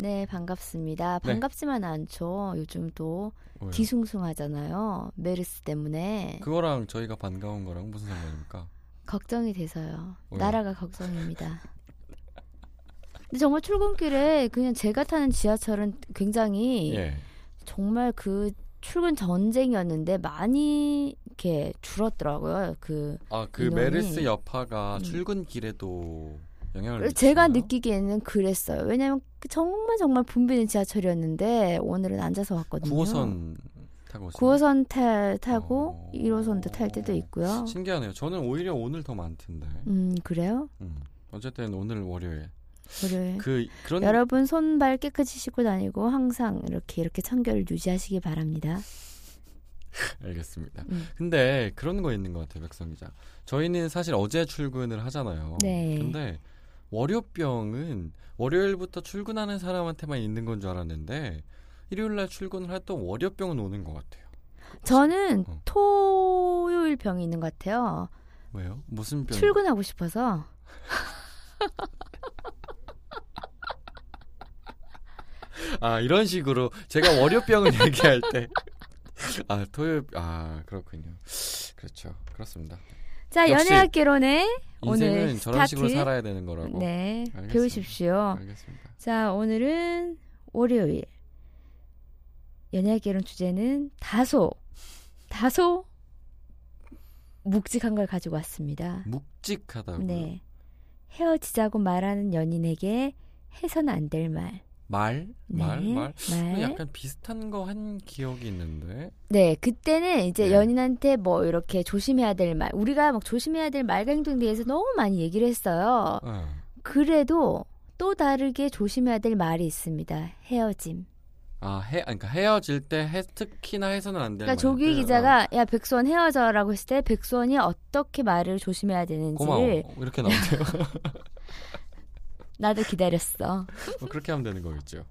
네, 반갑습니다. 네. 반갑지만 않죠. 요즘 또 왜요? 뒤숭숭하잖아요. 메르스 때문에. 그거랑 저희가 반가운 거랑 무슨 상관입니까? 걱정이 돼서요. 왜요? 나라가 걱정입니다. 근데 정말 출근길에 그냥 제가 타는 지하철은 굉장히 예. 정말 그 출근 전쟁이었는데 많이 이렇게 줄었더라고요. 그 아, 그 인원이- 메르스 여파가 음. 출근길에도 영향을 제가 미치나요? 느끼기에는 그랬어요. 왜냐면 그 정말 정말 붐비는 지하철이었는데 오늘은 앉아서 왔거든요. 9호선 타고 오세요? 9호선 탈, 타고 어. 1호선도 탈 때도 있고요. 신기하네요. 저는 오히려 오늘 더 많던데. 음 그래요? 음. 어쨌든 오늘 월요일. 그래. 그 그런 여러분 손발 깨끗이 씻고 다니고 항상 이렇게 이렇게 청결을 유지하시기 바랍니다. 알겠습니다. 음. 근데 그런 거 있는 것 같아요, 백성 기자. 저희는 사실 어제 출근을 하잖아요. 네. 근데 월요병은 월요일부터 출근하는 사람한테만 있는 건 줄 알았는데 일요일 날 출근을 할또 월요병은 오는 것 같아요. 저는 어. 토요일 병이 있는 것 같아요. 왜요? 무슨 병? 출근하고 싶어서. 아 이런 식으로 제가 월요병을 얘기할 때. 아 토요일 아 그렇군요. 그렇죠. 그렇습니다. 자, 역시 연애학 개론의 인생은 오늘 저런 식으로 스타트. 살아야 되는 거라고. 네, 알겠습니다. 배우십시오. 알겠습니다. 자, 오늘은 월요일. 연애학 개론 주제는 다소, 다소 묵직한 걸 가지고 왔습니다. 묵직하다고. 네. 헤어지자고 말하는 연인에게 해서는 안될 말. 말? 말? 네, 말? 말. 약간 비슷한 거 한 기억이 있는데. 네, 그때는 이제 네. 연인한테 뭐 이렇게 조심해야 될 말, 우리가 막 조심해야 될 말과 행동에 대해서 너무 많이 얘기를 했어요. 어. 그래도 또 다르게 조심해야 될 말이 있습니다. 헤어짐. 아, 헤, 그러니까 헤어질 때 해, 특히나 해서는 안 되는 그러니까 조규 말들. 기자가 야 백수원 헤어져라고 했을 때 백수원이 어떻게 말을 조심해야 어, 되는지를 고마워. 어, 이렇게 나오네요. 나도 기다렸어. 뭐 그렇게 하면 되는 거겠죠.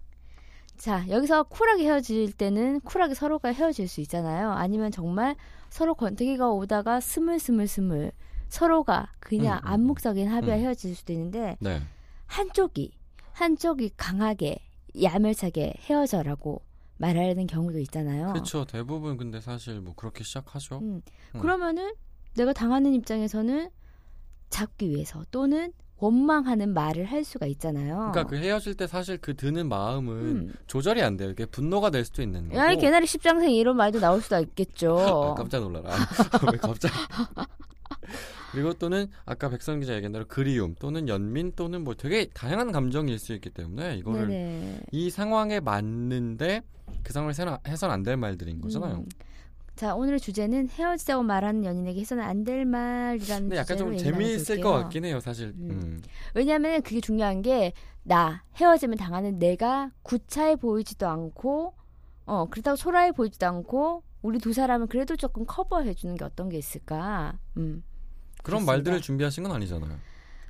자, 여기서 쿨하게 헤어질 때는 쿨하게 서로가 헤어질 수 있잖아요. 아니면 정말 서로 권태기가 오다가 스물스물스물 서로가 그냥 음, 음, 암묵적인 합의와 음. 헤어질 수도 있는데 네. 한쪽이 한쪽이 강하게 야멸차게 헤어져라고 말하는 경우도 있잖아요. 그렇죠. 대부분 근데 사실 뭐 그렇게 시작하죠. 음. 음. 그러면은 내가 당하는 입장에서는 잡기 위해서 또는 원망하는 말을 할 수가 있잖아요. 그러니까 그 헤어질 때 사실 그 드는 마음은 음. 조절이 안 돼요. 이게 분노가 될 수도 있는 거고. 야, 이 개나리 십장생 이런 말도 나올 수도 있겠죠. 아, 깜짝 놀라라. 왜 갑자기? 그리고 또는 아까 백선 기자 얘기한 대로 그리움 또는 연민 또는 뭐 되게 다양한 감정일 수 있기 때문에 이거를 네네. 이 상황에 맞는데 그 상황을 해선 안 될 말들인 거잖아요. 음. 자, 오늘의 주제는 헤어지자고 말하는 연인에게 해서는 안 될 말이라는 근데 약간 좀 재미있을 것. 같긴 해요, 사실. 음. 음. 왜냐하면 그게 중요한 게 나 헤어지면 당하는 내가 구차해 보이지도 않고 어 그렇다고 초라해 보이지도 않고 우리 두 사람은 그래도 조금 커버해 주는 게 어떤 게 있을까? 음. 그런 그렇습니다. 말들을 준비하신 건 아니잖아요.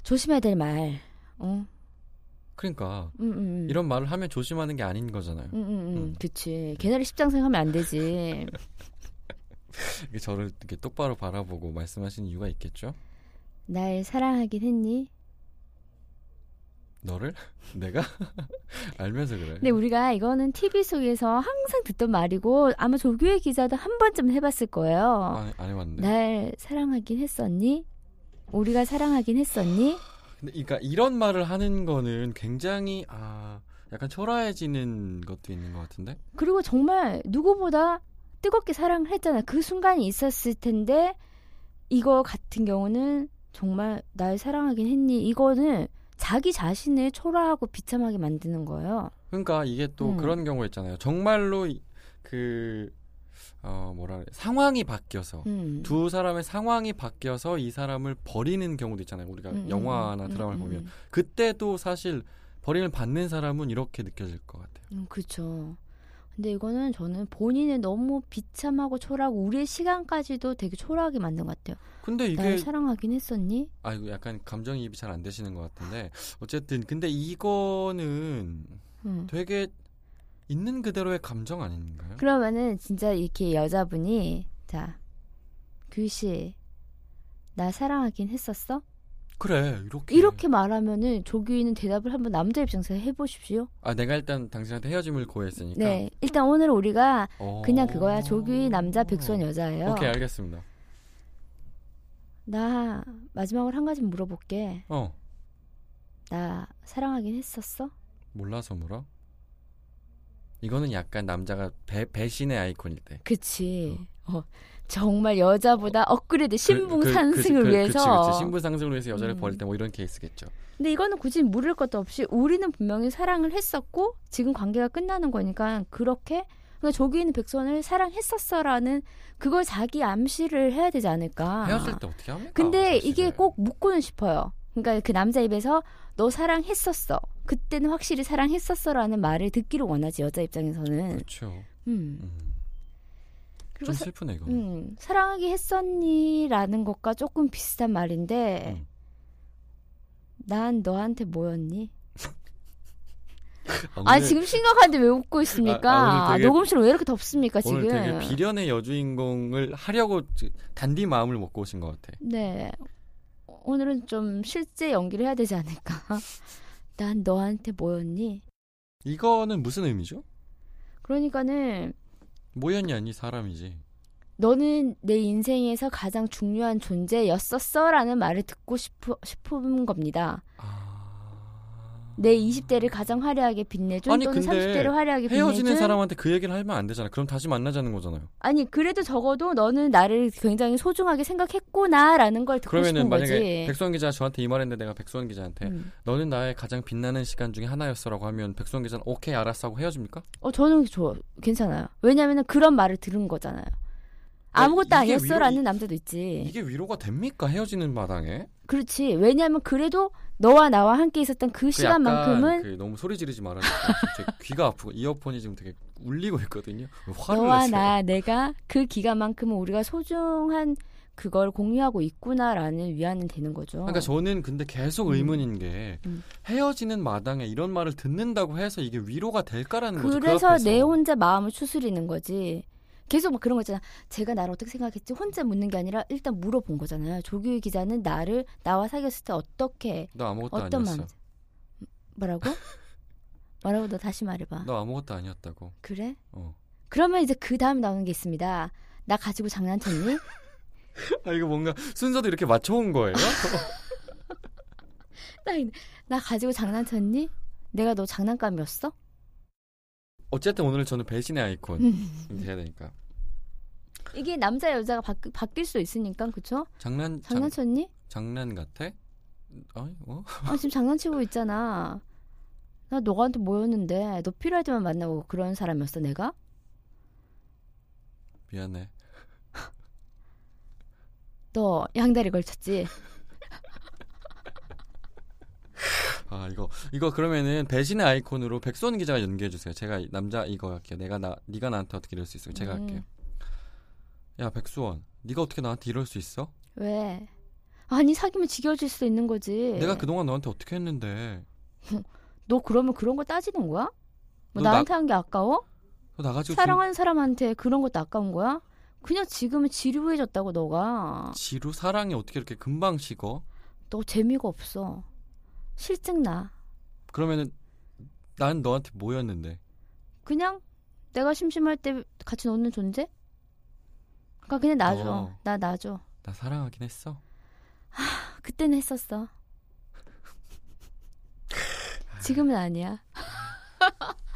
조심해야 될 말. 어. 그러니까 음, 음, 음. 이런 말을 하면 조심하는 게 아닌 거잖아요. 음, 음, 음. 음. 그치. 개나리 십장생 하면 안 되지. 이게 저를 이렇게 똑바로 바라보고 말씀하시는 이유가 있겠죠? 날 사랑하긴 했니? 너를? 내가? 알면서 그래. 근데 우리가 이거는 TV 속에서 항상 듣던 말이고 아마 조규의 기자도 한 번쯤 해봤을 거예요. 아, 안 해봤는데. 날 사랑하긴 했었니? 우리가 사랑하긴 했었니? 근데 그러니까 이런 말을 하는 거는 굉장히 아 약간 초라해지는 것도 있는 것 같은데. 그리고 정말 누구보다 뜨겁게 사랑을 했잖아. 그 순간이 있었을 텐데 이거 같은 경우는 정말 날 사랑하긴 했니? 이거는 자기 자신을 초라하고 비참하게 만드는 거예요. 그러니까 이게 또 음. 그런 경우 있잖아요. 정말로 이- 그 어, 뭐라 그래 상황이 바뀌어서 음. 두 사람의 상황이 바뀌어서 이 사람을 버리는 경우도 있잖아요. 우리가 음, 음, 영화나 음, 드라마를 음, 보면 음. 그때도 사실 버림을 받는 사람은 이렇게 느껴질 것 같아요. 음, 그렇죠. 근데 이거는 저는 본인이 너무 비참하고 초라하고 우리의 시간까지도 되게 초라하게 만든 것 같아요. 근데 이게 날 사랑하긴 했었니? 아 이거 약간 감정이입이 잘 안 되시는 것 같은데 어쨌든 근데 이거는 음. 되게 있는 그대로의 감정 아닌가요? 그러면은 진짜 이렇게 여자분이 자 규 씨 나 사랑하긴 했었어? 그래 이렇게 이렇게 말하면은 조규희는 대답을 한번 남자 입장에서 해보십시오. 아 내가 일단 당신한테 헤어짐을 고했으니까 네, 일단 오늘 우리가 어. 그냥 그거야. 조규희 남자, 백수원 여자예요. 오케이 알겠습니다. 나 마지막으로 한 가지 물어볼게. 어 나 사랑하긴 했었어? 몰라서 물어? 이거는 약간 남자가 배, 배신의 아이콘일 때. 그치. 어, 정말 여자보다 업그레이드 신분 그- 그- 상승을 그- 위해서. 그치, 그치. 신분 상승을 위해서 여자를 음. 버릴 때 뭐 이런 케이스겠죠. 근데 이거는 굳이 물을 것도 없이 우리는 분명히 사랑을 했었고 지금 관계가 끝나는 거니까 그렇게 그러니까 조기는 백선을 사랑했었어라는 그걸 자기 암시를 해야 되지 않을까. 헤어질 때 어떻게 합니까? 근데 사실은. 이게 꼭 묻고는 싶어요. 그러니까 그 남자 입에서 너 사랑했었어. 그때는 확실히 사랑했었어라는 말을 듣기를 원하지 여자 입장에서는. 그렇죠. 음. 음. 좀 사, 슬프네 이거. 음, 사랑하기 했었니라는 것과 조금 비슷한 말인데 음. 난 너한테 뭐였니? 아, 오늘- 지금 심각한데 왜 웃고 있습니까? 아, 아, 되게- 녹음실 왜 이렇게 덥습니까 지금? 오늘 되게 비련의 여주인공을 하려고 지- 단디 마음을 먹고 오신 것 같아. 네. 오늘은 좀 실제 연기를 해야 되지 않을까? 난 너한테 뭐였니? 이거는 무슨 의미죠? 그러니까는 아니 사람이지. 너는 내 인생에서 가장 중요한 존재였었어라는 말을 듣고 싶어, 싶은 겁니다. 아... 내 20대를 가장 화려하게 빛내준 아니, 또는 근데 30대를 화려하게 빛내준 헤어지는 사람한테 그 얘기를 하면 안 되잖아. 그럼 다시 만나자는 거잖아요. 아니 그래도 적어도 너는 나를 굉장히 소중하게 생각했구나라는 걸 듣고 그러면은 싶은 만약에 거지. 백수원 기자 저한테 이 말했는데 내가 백수원 기자한테 음. 너는 나의 가장 빛나는 시간 중에 하나였어라고 하면 백수원 기자는 오케이 알았어 하고 헤어집니까? 어 저는 좋아 괜찮아요. 왜냐면은 그런 말을 들은 거잖아요. 아무것도 아니었어라는 위로- 남자도 있지. 이게 위로가 됩니까 헤어지는 마당에? 그렇지. 왜냐면 그래도 너와 나와 함께 있었던 그 그 시간만큼은 그 너무 소리 지르지 말아주세요. 제 귀가 아프고 이어폰이 지금 되게 울리고 있거든요. 왜 화를 너와 내세요? 나 내가 그 기간만큼은 우리가 소중한 그걸 공유하고 있구나라는 위안은 되는 거죠. 그러니까 저는 근데 계속 음. 의문인 게 음. 헤어지는 마당에 이런 말을 듣는다고 해서 이게 위로가 될까라는 거죠. 그 그래서 앞에서. 내 혼자 마음을 추스리는 거지. 계속 막 그런 거 있잖아. 제가 나를 어떻게 생각했지? 혼자 묻는 게 아니라 일단 물어본 거잖아요. 조규희 기자는 나를 나와 사귀었을 때 어떻게 너 아무것도 어떤 아니었어. 마음? 뭐라고? 뭐라고 너 다시 말해봐. 너 아무것도 아니었다고. 그래? 어. 그러면 이제 그 다음 나오는 게 있습니다. 나 가지고 장난쳤니? 아 이거 뭔가 순서도 이렇게 맞춰온 거예요? 나, 나 가지고 장난쳤니? 내가 너 장난감이었어? 어쨌든 오늘 저는 배신의 아이콘 음. 돼야 되니까 이게 남자 여자가 바, 바뀔 수 있으니까 그쵸? 장난 장, 장난쳤니? 장 난 같아? 아니 어? 아 지금 장난치고 있잖아. 나 너한테 뭐였는데 너 필요할 때만 만나고 그런 사람이었어 내가? 미안해. 너 양다리 걸쳤지? 아 이거 이거 그러면은 배신의 아이콘으로 백수원 기자가 연기해 주세요. 제가 이 남자 이거 할게요. 내가 나 네가 나한테 어떻게 이럴 수 있어? 제가 음. 할게요. 야 백수원, 네가 어떻게 나한테 이럴 수 있어? 왜? 아니 사귀면 지겨워질 수도 있는 거지. 내가 그동안 너한테 어떻게 했는데? 너 그러면 그런 거 따지는 거야? 뭐너 나한테 한게 아까워? 너 나가지고 사랑하는 사람한테 그런 것도 아까운 거야? 그냥 지금은 지루해졌다고 너가. 지, 지루 사랑이 어떻게 이렇게 금방 식어? 너 재미가 없어. 실증 나. 그러면은 난 너한테 뭐였는데? 그냥 내가 심심할 때 같이 노는 존재? 그러니까 그냥 놔줘. 어. 나 놔줘. 나 사랑하긴 했어. 그때는 했었어. 지금은 아니야.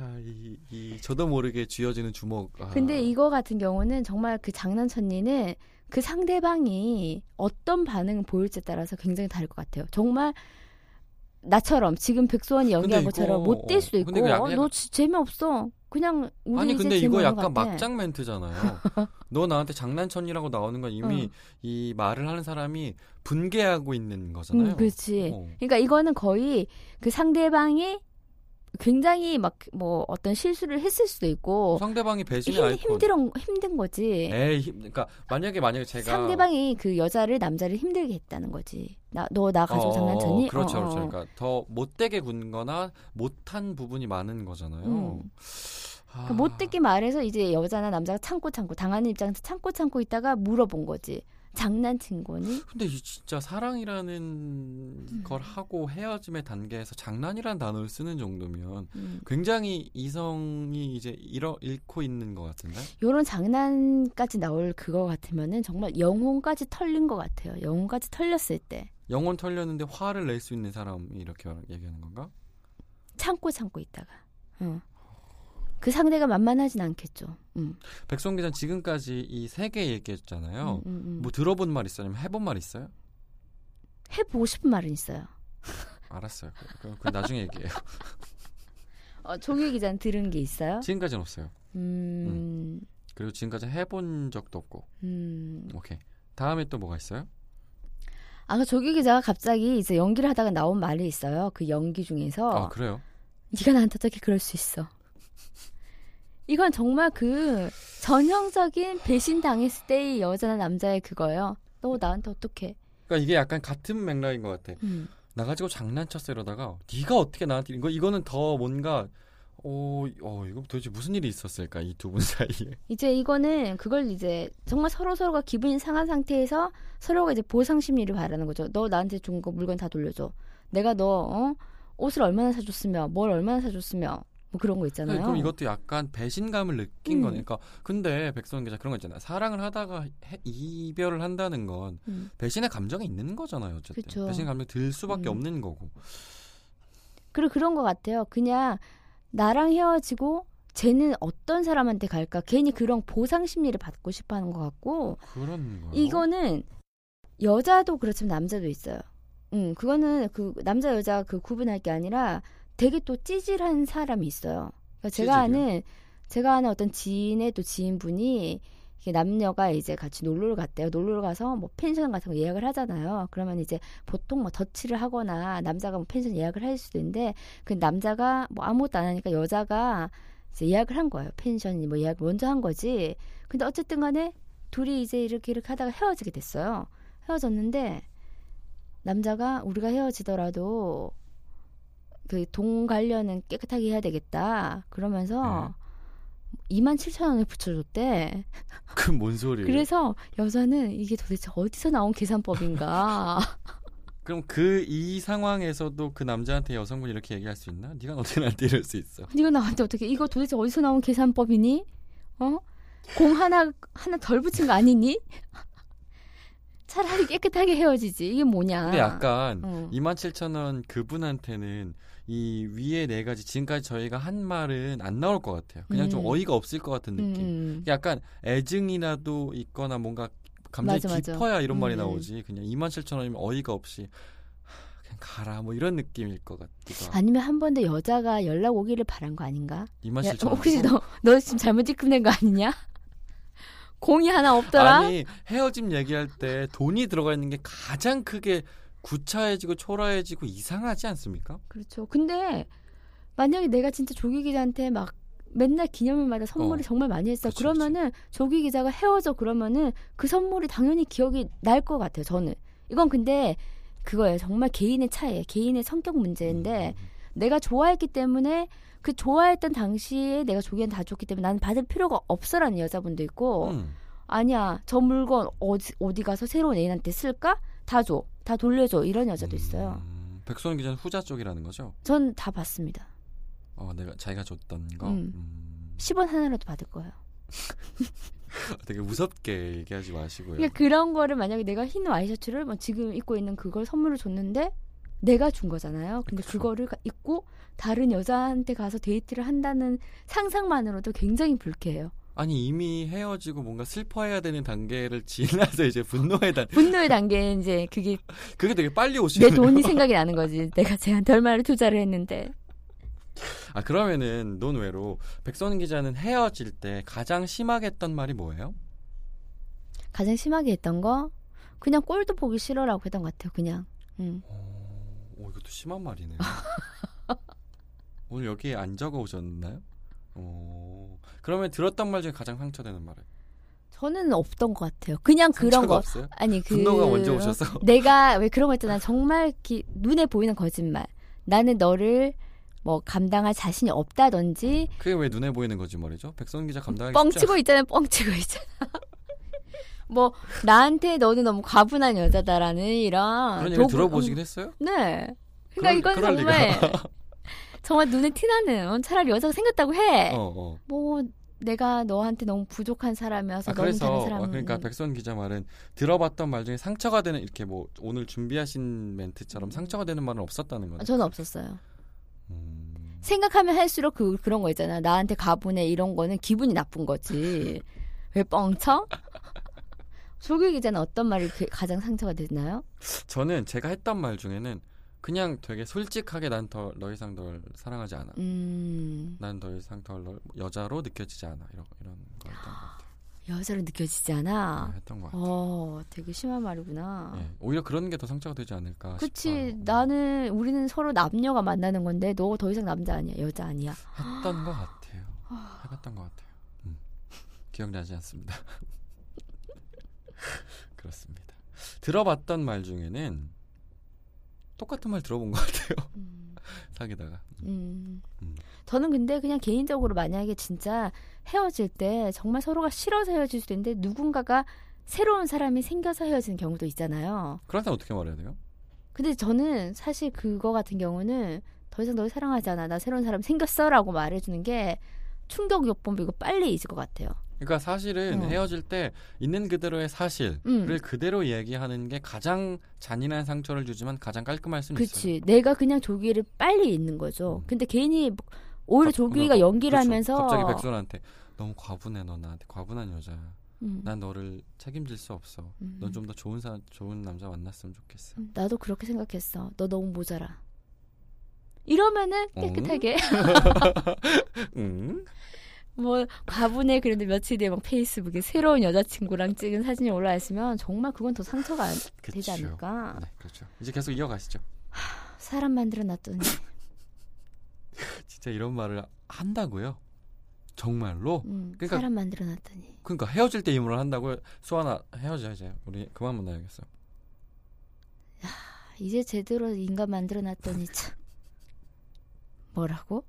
아, 이, 이 저도 모르게 쥐어지는 주먹. 아. 근데 이거 같은 경우는 정말 그 장난쳤니는 그 상대방이 어떤 반응을 보일지에 따라서 굉장히 다를 것 같아요. 정말 나처럼 지금 백소원이 연기한 것처럼 이거- 못될 수도 있고 어, 너 지- 재미없어. 그냥 우리 아니 근데 이거 약간. 막장 멘트잖아요. 너 나한테 장난쳤니라고 나오는 건 이미 어. 이 말을 하는 사람이 분개하고 있는 거잖아요. 음, 그렇지. 어. 그러니까 이거는 거의 그 상대방이 굉장히 막 뭐 어떤 실수를 했을 수도 있고 상대방이 배신의 힘. 힘들어 힘든 거지. 에이, 힘, 그러니까 만약에 만약에 제가 상대방이 그 여자를 남자를 힘들게 했다는 거지. 나 너 나 가지고 어, 장난쳤니? 그렇죠, 어, 어. 그렇죠. 그러니까 더 못되게 군거나 못한 부분이 많은 거잖아요. 음. 아, 그 못되게 말해서 이제 여자나 남자가 참고 참고 당하는 입장에서 참고 참고 있다가 물어본 거지. 장난친 거니? 근데 이 진짜 사랑이라는 음. 걸 하고 헤어짐의 단계에서 장난이라는 단어를 쓰는 정도면 음. 굉장히 이성이 이제 잃어 잃고 있는 것 같은데. 요런 장난까지 나올 그거 같으면은 정말 영혼까지 털린 것 같아요. 영혼까지 털렸을 때 영혼 털렸는데 화를 낼 수 있는 사람이 이렇게 얘기하는 건가? 참고 참고 있다가 어. 그 상대가 만만하진 않겠죠. 음. 백성 기자 지금까지 이 세 개 얘기했잖아요. 음, 음, 음. 뭐 들어본 말 있어요? 아니면 해본 말 있어요? 해보고 싶은 말은 있어요. 알았어요. 그럼 그 나중에 얘기해요. 어, 종일 기자는 들은 게 있어요? 지금까지는 없어요. 음, 그리고 지금까지 해본 적도 없고. 음. 오케이. 다음에 또 뭐가 있어요? 아, 그 조기 기자가 갑자기 이제 연기를 하다가 나온 말이 있어요. 그 연기 중에서 아 그래요? 네가 나한테 어떻게 그럴 수 있어? 이건 정말 그 전형적인 배신 당했을 때의 여자나 남자의 그거예요. 너 나한테 어떻게? 그러니까 이게 약간 같은 맥락인 것 같아. 음. 나 가지고 장난쳤어 이러다가 네가 어떻게 나한테 이거 이거는 더 뭔가 어, 어 이거 도대체 무슨 일이 있었을까 이 두 분 사이에. 이제 이거는 그걸 이제 정말 서로 서로가 기분이 상한 상태에서 서로가 이제 보상 심리를 바라는 거죠. 너 나한테 준 거 물건 다 돌려줘. 내가 너 어? 옷을 얼마나 사줬으며 뭘 얼마나 사줬으며 뭐 그런 거 있잖아요. 그럼 이것도 약간 배신감을 느낀 음. 거니까. 근데 백선 기자 그런 거 있잖아요. 사랑을 하다가 해- 이별을 한다는 건 음. 배신의 감정이 있는 거잖아요. 어쨌든 그쵸. 배신 감정 들 수밖에 음. 없는 거고. 그리고 그런 것 같아요. 그냥 나랑 헤어지고 쟤는 어떤 사람한테 갈까? 괜히 그런 보상 심리를 받고 싶어 하는 것 같고 그런 거. 이거는 여자도 그렇지만 남자도 있어요. 음, 그거는 그 남자 여자 그 구분할 게 아니라 되게 또 찌질한 사람이 있어요. 그러니까 제가? 아는 제가 아는 어떤 지인의 또 지인분이 남녀가 이제 같이 놀러를 갔대요. 놀러를 가서 뭐 펜션 같은 거 예약을 하잖아요. 그러면 이제 보통 뭐 더치를 하거나 남자가 뭐 펜션 예약을 할 수도 있는데 그 남자가 뭐 아무것도 안 하니까 여자가 이제 예약을 한 거예요. 펜션이 뭐 예약 먼저 한 거지. 근데 어쨌든 간에 둘이 이제 이렇게 이렇게 하다가 헤어지게 됐어요. 헤어졌는데 남자가 우리가 헤어지더라도 그 돈 관련은 깨끗하게 해야 되겠다. 그러면서 2만 7천 원을 붙여줬대. 그 뭔 소리예요? 그래서 여자는 이게 도대체 어디서 나온 계산법인가? 그럼 그 이 상황에서도 그 남자한테 여성분이 이렇게 얘기할 수 있나? 네가 어떻게 나한테 이럴 수 있어? 네가 나한테 어떻게 이거 도대체 어디서 나온 계산법이니? 어? 공 하나 하나 덜 붙인 거 아니니? 차라리 깨끗하게 헤어지지. 이게 뭐냐? 근데 약간 어. 27,000원 그분한테는 이 위에 네 가지 지금까지 저희가 한 말은 안 나올 것 같아요. 그냥 좀 음. 어이가 없을 것 같은 느낌. 음. 약간 애증이라도 있거나 뭔가 감정이 맞아, 맞아. 깊어야 이런 말이 음. 나오지. 그냥 27,000원이면 어이가 없이 하, 그냥 가라 뭐 이런 느낌일 것 같기도 하고. 아니면 한 번 더 여자가 연락 오기를 바란 거 아닌가? 야, 27,000원. 혹시 너, 너 지금 잘못 입금된 거 아니냐? 공이 하나 없더라? 아니 헤어짐 얘기할 때 돈이 들어가 있는 게 가장 크게 구차해지고 초라해지고 이상하지 않습니까? 그렇죠. 근데 만약에 내가 진짜 조기 기자한테 막 맨날 기념일마다 선물을 어. 정말 많이 했어. 그치, 그러면은 조기 기자가 헤어져 그러면은 그 선물이 당연히 기억이 날 것 같아요. 저는 이건 근데 그거예요. 정말 개인의 차이예요. 개인의 성격 문제인데 음. 내가 좋아했기 때문에 그 좋아했던 당시에 내가 조기한테 다 줬기 때문에 나는 받을 필요가 없어라는 여자분도 있고 음. 아니야 저 물건 어디 어디 가서 새로운 애인한테 쓸까? 다 줘. 다 돌려줘. 이런 여자도 있어요. 음, 백소연 기자는 후자 쪽이라는 거죠? 전다 받습니다. 어, 내가 자기가 줬던 거. 음. 음. 10원 하나라도 받을 거예요. 되게 무섭게 얘기하지 마시고요. 그러니까 그런 거를 만약에 내가 흰 와이셔츠를 뭐 지금 입고 있는 그걸 선물을 줬는데 내가 준 거잖아요. 근데 그쵸. 그거를 입고 다른 여자한테 가서 데이트를 한다는 상상만으로도 굉장히 불쾌해요. 아니 이미 헤어지고 뭔가 슬퍼해야 되는 단계를 지나서 이제 분노의 단 분노의 단계에 이제 그게 그게 되게 빨리 내 오시네요. 돈이 생각이 나는 거지. 내가 쟤한테 얼마를 투자를 했는데. 아 그러면은 논외로 백선 기자는 헤어질 때 가장 심하게 했던 말이 뭐예요? 가장 심하게 했던 거 그냥 꼴도 보기 싫어라고 했던 것 같아요. 그냥. 음. 오, 오, 이것도 심한 말이네요. 오늘 여기에 안 적어 오셨나요? 오, 그러면 들었던 말 중에 가장 상처되는 말은? 저는 없던 것 같아요. 그냥 그런 거. 없어요? 아니 그 분노가 먼저 오셔서. 내가 왜 그런 거 있잖아. 정말 기, 눈에 보이는 거짓말. 나는 너를 뭐 감당할 자신이 없다든지 그게 왜 눈에 보이는 거짓말이죠? 백선 기자 감당하기 뻥치고 있잖아요. 뻥치고 있잖아. 뭐 나한테 너는 너무 과분한 여자다라는 이런 그런 얘기 도구- 들어보시긴 했어요? 네. 그러니까 그럴- 이건 정말 정말 눈에 티나는 차라리 여자가 생겼다고 해. 어, 어. 뭐 내가 너한테 너무 부족한 사람이어서 아, 그래서 다른 어, 사람 그러니까 백선 기자 말은 들어봤던 말 중에 상처가 되는 이렇게 뭐 오늘 준비하신 멘트처럼 상처가 되는 말은 없었다는 거죠. 저는 없었어요. 음, 생각하면 할수록 그 그런 거 있잖아. 나한테 가분해 이런 거는 기분이 나쁜 거지. 왜 뻥쳐? 조규 기자는 어떤 말이 그- 가장 상처가 됐나요? 저는 제가 했던 말 중에는 그냥 되게 솔직하게 난더더 이상 널 사랑하지 않아. 음, 난더 이상 더널 여자로 느껴지지 않아. 이런 이런 거 했던 것 같아요. 여자로 느껴지지 않아. 네, 했던 것 같아요. 어, 되게 심한 말이구나. 예, 오히려 그런 게 더 상처가 되지 않을까 그치, 싶어요. 나는 우리는 서로 남녀가 만나는 건데 너 더 이상 남자 아니야, 여자 아니야. 했던 것 같아요. 해봤던 것 같아요. 음. 기억나지 않습니다. 그렇습니다. 들어봤던 말 중에는 똑같은 말 들어본 것 같아요. 음. 사귀다가. 음. 음. 저는 근데 그냥 개인적으로 만약에 진짜 헤어질 때 정말 서로가 싫어서 헤어질 수도 있는데 누군가가 새로운 사람이 생겨서 헤어지는 경우도 있잖아요. 그런 사람 어떻게 말해야 돼요? 근데 저는 사실 그거 같은 경우는 더 이상 널 사랑하지 않아. 나 새로운 사람 생겼어 라고 말해주는 게 충격 요법 이거 빨리 잊을 것 같아요. 그러니까 사실은 어. 헤어질 때 있는 그대로의 사실을 음. 그대로 얘기하는 게 가장 잔인한 상처를 주지만 가장 깔끔할 수는 있어요. 그치. 내가 그냥 조기를 빨리 잊는 거죠. 음. 근데 괜히 뭐 오히려 갑- 조기가 연기를 그렇죠. 하면서 갑자기 백선한테 너무 과분해 너 나한테 과분한 여자야. 음. 난 너를 책임질 수 없어. 음. 넌좀 더 좋은 사 좋은 남자 만났으면 좋겠어. 음, 나도 그렇게 생각했어. 너 너무 모자라. 이러면은 어? 깨끗하게 응? 뭐 과분해 그런데 며칠 뒤에 막 페이스북에 새로운 여자친구랑 찍은 사진이 올라 있으면 정말 그건 더 상처가 안- 되지 그쵸. 않을까. 네, 그렇죠. 이제 계속 이어가시죠. 사람 만들어 놨더니 진짜 이런 말을 한다고요? 정말로? 음, 그러니까- 사람 만들어 놨더니 그러니까 헤어질 때 이 말을 한다고요? 수아나 헤어져 이제 우리 그만 만나야겠어. 이제 제대로 인간 만들어 놨더니 참 뭐라고?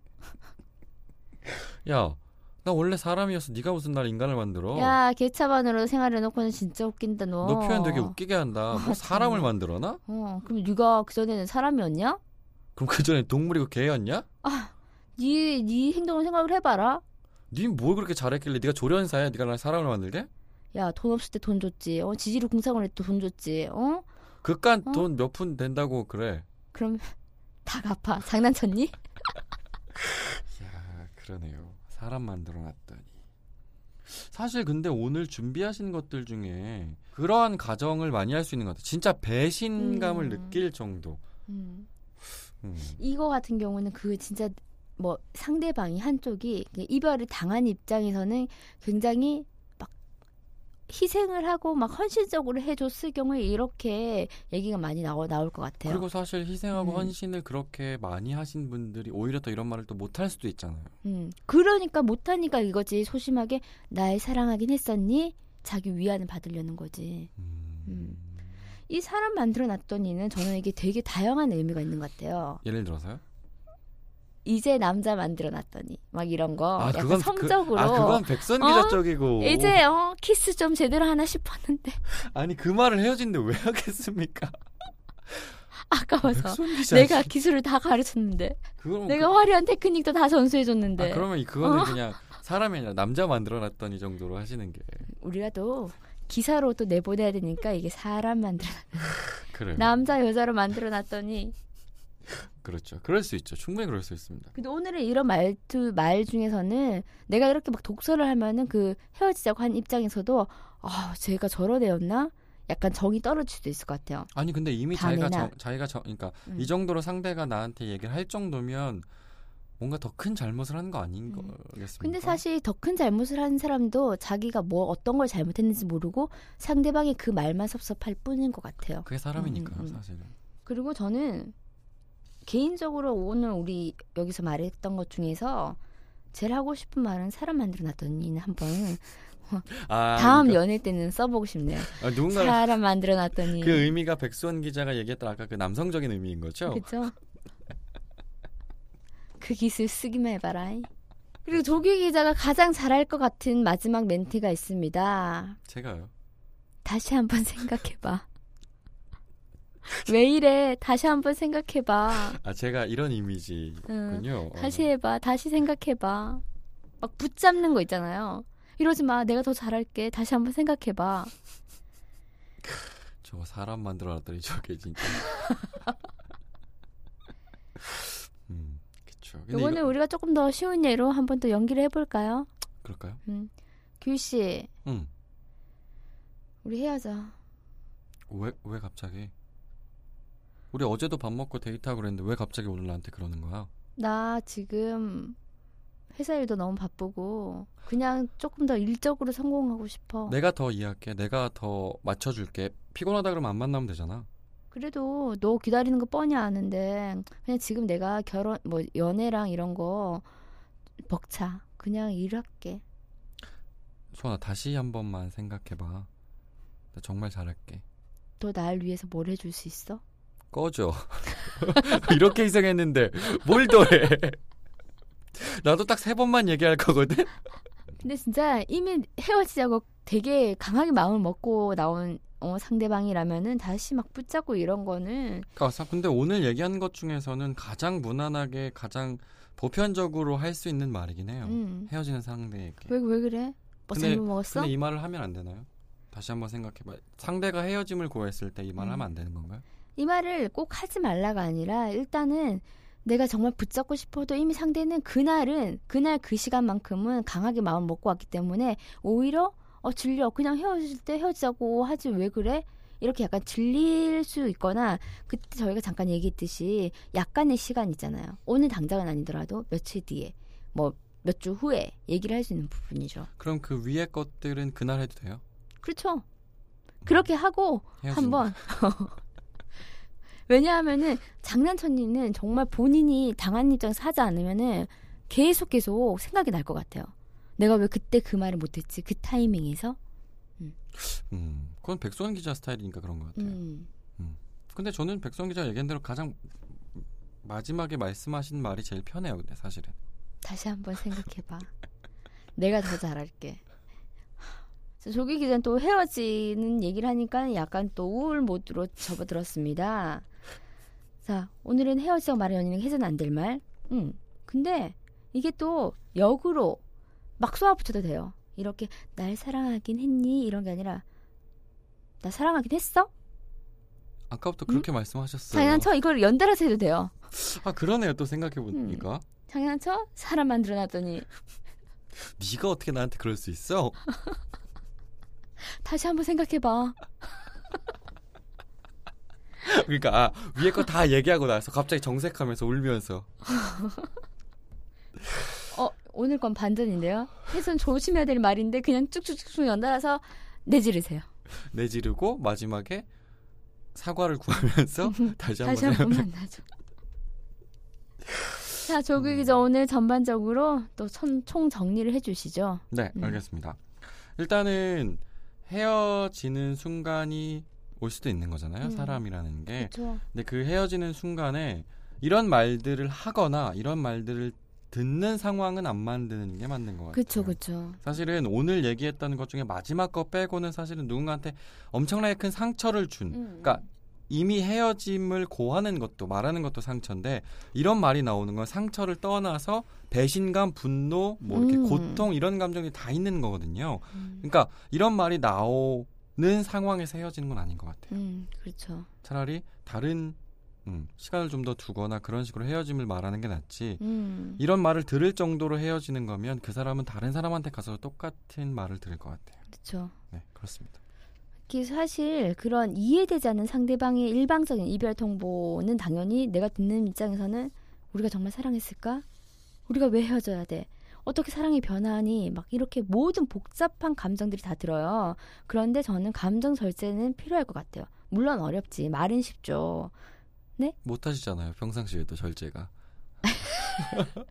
야, 나 원래 사람이었어. 네가 무슨 날 인간을 만들어? 야 개차반으로 생활해놓고는 진짜 웃긴다 너. 너 표현 되게 웃기게 한다. 뭐 아, 사람을 정말. 만들어나? 어 그럼 네가 그 전에는 사람이었냐? 그럼 그 전에 동물이고 개였냐? 네, 네 행동을 생각을 해봐라. 니뭘 그렇게 잘했길래 네가 조련사야? 네가 날 사람을 만들게? 야 돈 없을 때 돈 줬지. 어 지지로 공사을 했도 돈 줬지. 어 그깟 어? 돈몇 푼 된다고 그래. 그럼 다 갚아. 장난쳤니? 야, 그러네요. 사람 만들어 놨더니. 사실 근데 오늘 준비하신 것들 중에 그러한 가정을 많이 할 수 있는 것 같아요. 진짜 배신감을 음. 느낄 정도. 음. 음. 이거 같은 경우는 그 진짜 뭐 상대방이 한쪽이 이별을 당한 입장에서는 굉장히 막 희생을 하고 막 헌신적으로 해줬을 경우에 이렇게 얘기가 많이 나오, 나올 것 같아요. 그리고 사실 희생하고 음. 헌신을 그렇게 많이 하신 분들이 오히려 더 이런 말을 또 못할 수도 있잖아요. 음, 그러니까 못하니까 이거지 소심하게 날 사랑하긴 했었니? 자기 위안을 받으려는 거지. 음. 음. 이 사람 만들어 놨더니는 저는 이게 되게 다양한 의미가 있는 것 같아요. 예를 들어서요? 이제 남자 만들어 놨더니 막 이런 거 아, 약간 그건 성적으로 그, 아, 그건 백선 어? 기자 쪽이고. 이제 어 키스 좀 제대로 하나 싶었는데 아니 그 말을 헤어진데 왜 하겠습니까? 아까워서. 내가 기술을 다 가르쳤는데 내가 화려한 테크닉도 다 전수해줬는데 그, 아, 그러면 이- 그거는 어? 그냥 사람이 아니라 남자 만들어놨더니 정도로 하시는 게 우리가 또 기사로 또 내보내야 되니까 이게 사람 만들어. 남자 여자로 만들어 놨더니 그렇죠. 그럴 수 있죠. 충분히 그럴 수 있습니다. 근데 오늘의 이런 말투 말 중에서는 내가 이렇게 막 독서를 하면은 그 헤어지자고 한 입장에서도 아 제가 저런 애였나 약간 정이 떨어질 수도 있을 것 같아요. 아니 근데 이미 자기가. 정, 자기가 정, 그러니까 음. 이 정도로 상대가 나한테 얘기를 할 정도면 뭔가 더 큰 잘못을 하는 거 아닌 음. 거겠습니까? 근데 사실 더 큰 잘못을 하는 사람도 자기가 뭐 어떤 걸 잘못했는지 모르고 상대방이 그 말만 섭섭할 뿐인 것 같아요. 그게 사람이니까요, 음, 음, 음. 사실은. 그리고 저는 개인적으로 오늘 우리 여기서 말했던 것 중에서 제일 하고 싶은 말은 사람 만들어 놨더니 한번 아, 다음 그러니까, 연애 때는 써보고 싶네요. 아, 누군가 사람 만들어 놨더니 그 의미가 백수원 기자가 얘기했던 아까 그 남성적인 의미인 거죠? 그죠? 그 기술 쓰기만 해봐라. 그리고 조기 기자가 가장 잘할 것 같은 마지막 멘트가 있습니다. 제가요. 다시 한번 생각해봐. 왜 이래? 다시 한번 생각해봐. 아 제가 이런 이미지군요. 다시 어. 해봐. 다시 생각해봐. 막 붙잡는 거 있잖아요. 이러지 마. 내가 더 잘할게. 다시 한번 생각해봐. 저거 사람 만들어놨더니 저게 진짜. 음. 근데 이거는 이거- 우리가 조금 더 쉬운 예로 한번 또 연기를 해볼까요? 그럴까요? 음. 규 씨, 응. 우리 헤어져. 왜, 왜 갑자기? 우리 어제도 밥 먹고 데이트하고 그랬는데 왜 갑자기 오늘 나한테 그러는 거야? 나 지금 회사 일도 너무 바쁘고 그냥 조금 더 일적으로 성공하고 싶어. 내가 더 이해할게. 내가 더 맞춰줄게. 피곤하다 그러면 안 만나면 되잖아. 그래도 너 기다리는 거 뻔히 아는데 그냥 지금 내가 결혼 뭐 연애랑 이런 거 벅차. 그냥 일할게. 소원아 다시 한 번만 생각해봐. 나 정말 잘할게. 너 날 위해서 뭘 해줄 수 있어? 꺼져. 이렇게 희생했는데 뭘 더해? 나도 딱 세 번만 얘기할 거거든. 근데 진짜 이미 헤어지자고 되게 강하게 마음을 먹고 나온 어, 상대방이라면은 다시 막 붙잡고 이런 거는 그러니까 사- 근데 오늘 얘기한 것 중에서는 가장 무난하게 가장 보편적으로 할 수 있는 말이긴 해요. 음. 헤어지는 상대에게. 왜, 왜 그래? 뭐 근데- 잘못 먹었어? 근데 이 말을 하면 안 되나요? 다시 한번 생각해봐. 상대가 헤어짐을 고했을 때 이 말을 음. 하면 안 되는 건가요? 이 말을 꼭 하지 말라가 아니라 일단은 내가 정말 붙잡고 싶어도 이미 상대는 그날은 그날 그 시간만큼은 강하게 마음 먹고 왔기 때문에 오히려 어 질려 그냥 헤어질 때 헤어지자고 하지 왜 그래? 이렇게 약간 질릴 수 있거나 그때 저희가 잠깐 얘기했듯이 약간의 시간 있잖아요. 오늘 당장은 아니더라도 며칠 뒤에 뭐 몇 주 후에 얘기를 할 수 있는 부분이죠. 그럼 그 위에 것들은 그날 해도 돼요? 그렇죠. 그렇게 하고 한번 왜냐하면은 장난천니는 정말 본인이 당한 입장에서 하지 않으면은 계속 계속 생각이 날 것 같아요. 내가 왜 그때 그 말을 못했지 그 타이밍에서. 음, 그건 백소원 기자 스타일이니까 그런 것 같아요. 음. 근데 저는 백소원 기자 얘기한 대로 가장 마지막에 말씀하신 말이 제일 편해요. 근데 사실은. 다시 한번 생각해봐. 내가 더 잘할게. 조기 기자는 또 헤어지는 얘기를 하니까 약간 또 우울 모드로 접어들었습니다. 자, 오늘은 헤어지자고 말해 연인에게 해서는 안 될 말. 응. 근데 이게 또 역으로 막 쏘아붙여도 돼요. 이렇게 날 사랑하긴 했니? 이런 게 아니라 나 사랑하긴 했어? 아까부터 그렇게 말씀하셨어요. 장난쳐? 이걸 연달아서 해도 돼요. 아 그러네요. 또 생각해 보니까 장난쳐? 사람 만들어 놨더니 네가 어떻게 나한테 그럴 수 있어? 다시 한번 생각해 봐. 그러니까 아, 위에 거 다 얘기하고 나서 갑자기 정색하면서 울면서 어, 오늘 건 반전인데요. 해선 조심해야 될 말인데 그냥 쭉쭉쭉 연달아서 내지르세요. 내지르고 마지막에 사과를 구하면서 다시 한번 다시 한 번 만나죠. 자, 조규 기자 오늘 전반적으로 또 총 정리를 해주시죠. 네, 음. 알겠습니다. 일단은 헤어지는 순간이 올 수도 있는 거잖아요. 음. 사람이라는 게. 그렇죠. 근데 그 헤어지는 순간에 이런 말들을 하거나 이런 말들을 듣는 상황은 안 만드는 게 맞는 것 같아요. 그렇죠, 그렇죠. 사실은 오늘 얘기했다는 것 중에 마지막 거 빼고는 사실은 누군가한테 엄청나게 큰 상처를 준. 음. 그러니까 이미 헤어짐을 고하는 것도 말하는 것도 상처인데 이런 말이 나오는 건 상처를 떠나서 배신감, 분노, 뭐 이렇게 음. 고통 이런 감정이 다 있는 거거든요. 음, 그러니까 이런 말이 나오 는 상황에서 헤어지는 건 아닌 것 같아요. 음, 그렇죠. 차라리 다른 음, 시간을 좀 더 두거나 그런 식으로 헤어짐을 말하는 게 낫지. 음, 이런 말을 들을 정도로 헤어지는 거면 그 사람은 다른 사람한테 가서 똑같은 말을 들을 것 같아요. 그렇죠. 네, 그렇습니다. 사실 그런 이해되지 않는 상대방의 일방적인 이별 통보는 당연히 내가 듣는 입장에서는 우리가 정말 사랑했을까? 우리가 왜 헤어져야 돼? 어떻게 사랑이 변하니? 막 이렇게 모든 복잡한 감정들이 다 들어요. 그런데 저는 감정 절제는 필요할 것 같아요. 물론 어렵지. 말은 쉽죠. 못 하시잖아요. 평상시에도 절제가.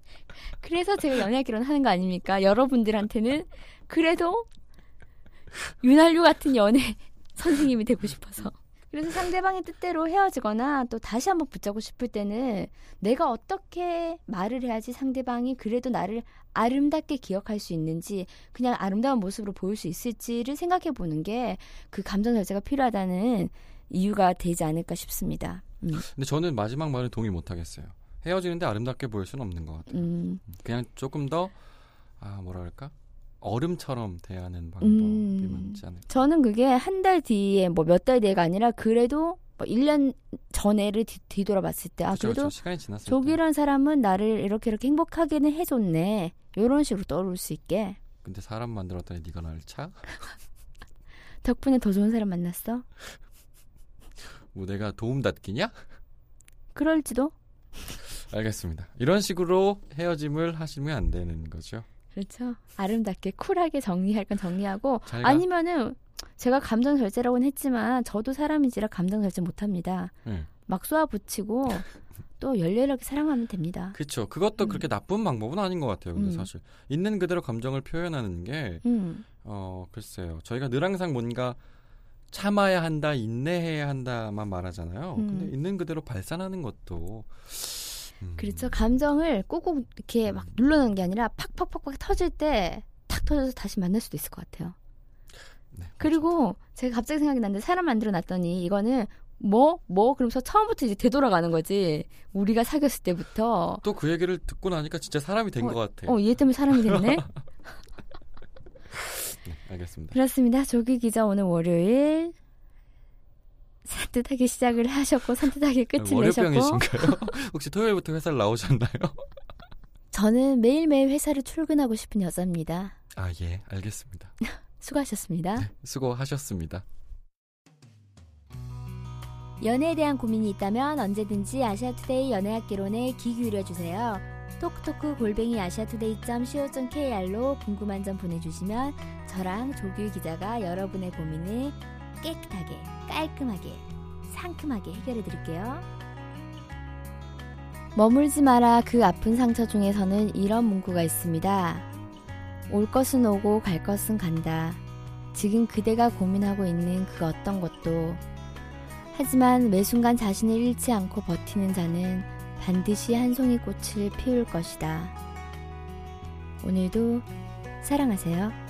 그래서 제가 연애 결혼 하는 거 아닙니까? 여러분들한테는 그래도 윤활유 같은 연애 선생님이 되고 싶어서. 그래서 상대방의 뜻대로 헤어지거나 또 다시 한번 붙잡고 싶을 때는 내가 어떻게 말을 해야지 상대방이 그래도 나를 아름답게 기억할 수 있는지 그냥 아름다운 모습으로 보일 수 있을지를 생각해 보는 게 그 감정 절제가 필요하다는 이유가 되지 않을까 싶습니다. 음, 근데 저는 마지막 말은 동의 못 하겠어요. 헤어지는데 아름답게 보일 수는 없는 것 같아요. 음, 그냥 조금 더, 아, 그럴까? 얼음처럼 대하는 방법이 음. 맞지 않을까. 저는 그게 한 달 뒤에 뭐 몇 달 뒤가 아니라 그래도 뭐 1년 전에를 뒤, 뒤돌아봤을 때 아 그쵸, 그래도 그쵸. 조기란 사람은 나를 이렇게 이렇게 행복하게는 해줬네. 요런 식으로 떠오를 수 있게. 근데 사람 만들었더니 네가 나를 차? 덕분에 더 좋은 사람 만났어? 뭐 내가 도움 닫기냐? 그럴지도. 알겠습니다. 이런 식으로 헤어짐을 하시면 안 되는 거죠. 그렇죠. 아름답게 쿨하게 정리할 건 정리하고. 아니면은 제가 감정 절제라고는 했지만 저도 사람인지라 감정 절제 못합니다. 네. 막 쏘아붙이고 또 열렬하게 사랑하면 됩니다. 그렇죠. 그것도 음. 그렇게 나쁜 방법은 아닌 것 같아요. 근데 음. 사실 있는 그대로 감정을 표현하는 게 음, 어, 글쎄요. 저희가 늘 항상 뭔가 참아야 한다, 인내해야 한다만 말하잖아요. 음. 근데 있는 그대로 발산하는 것도 음, 그렇죠. 감정을 꾹꾹 이렇게 막 눌러놓는 게 아니라 팍팍팍팍 터질 때 탁 터져서 다시 만날 수도 있을 것 같아요. 네, 그리고 제가 갑자기 생각이 났는데 사람 만들어 놨더니 이거는 뭐? 뭐? 그러면서 처음부터 이제 되돌아가는 거지. 우리가 사귀었을 때부터. 또 그 얘기를 듣고 나니까 진짜 사람이 된 어, 것 같아요. 어, 얘 때문에 사람이 됐네? 네, 알겠습니다. 그렇습니다. 조기 기자 오늘 월요일 산뜻하게 시작을 하셨고 산뜻하게 끝을 내셨고 월요병이신가요? 혹시 토요일부터 회사를 나오셨나요? 저는 매일매일 회사를 출근하고 싶은 여자입니다. 아, 예, 알겠습니다. 수고하셨습니다. 네, 수고하셨습니다. 연애에 대한 고민이 있다면 언제든지 아시아투데이 연애학개론에 귀 기울여주세요. 톡톡크 골뱅이 아시아투데이.co.kr로 궁금한 점 보내주시면 저랑 조규 기자가 여러분의 고민을 깨끗하게, 깔끔하게, 상큼하게 해결해 드릴게요. 머물지 마라 그 아픈 상처 중에서는 이런 문구가 있습니다. 올 것은 오고 갈 것은 간다. 지금 그대가 고민하고 있는 그 어떤 것도 하지만 매 순간 자신을 잃지 않고 버티는 자는 반드시 한 송이 꽃을 피울 것이다. 오늘도 사랑하세요.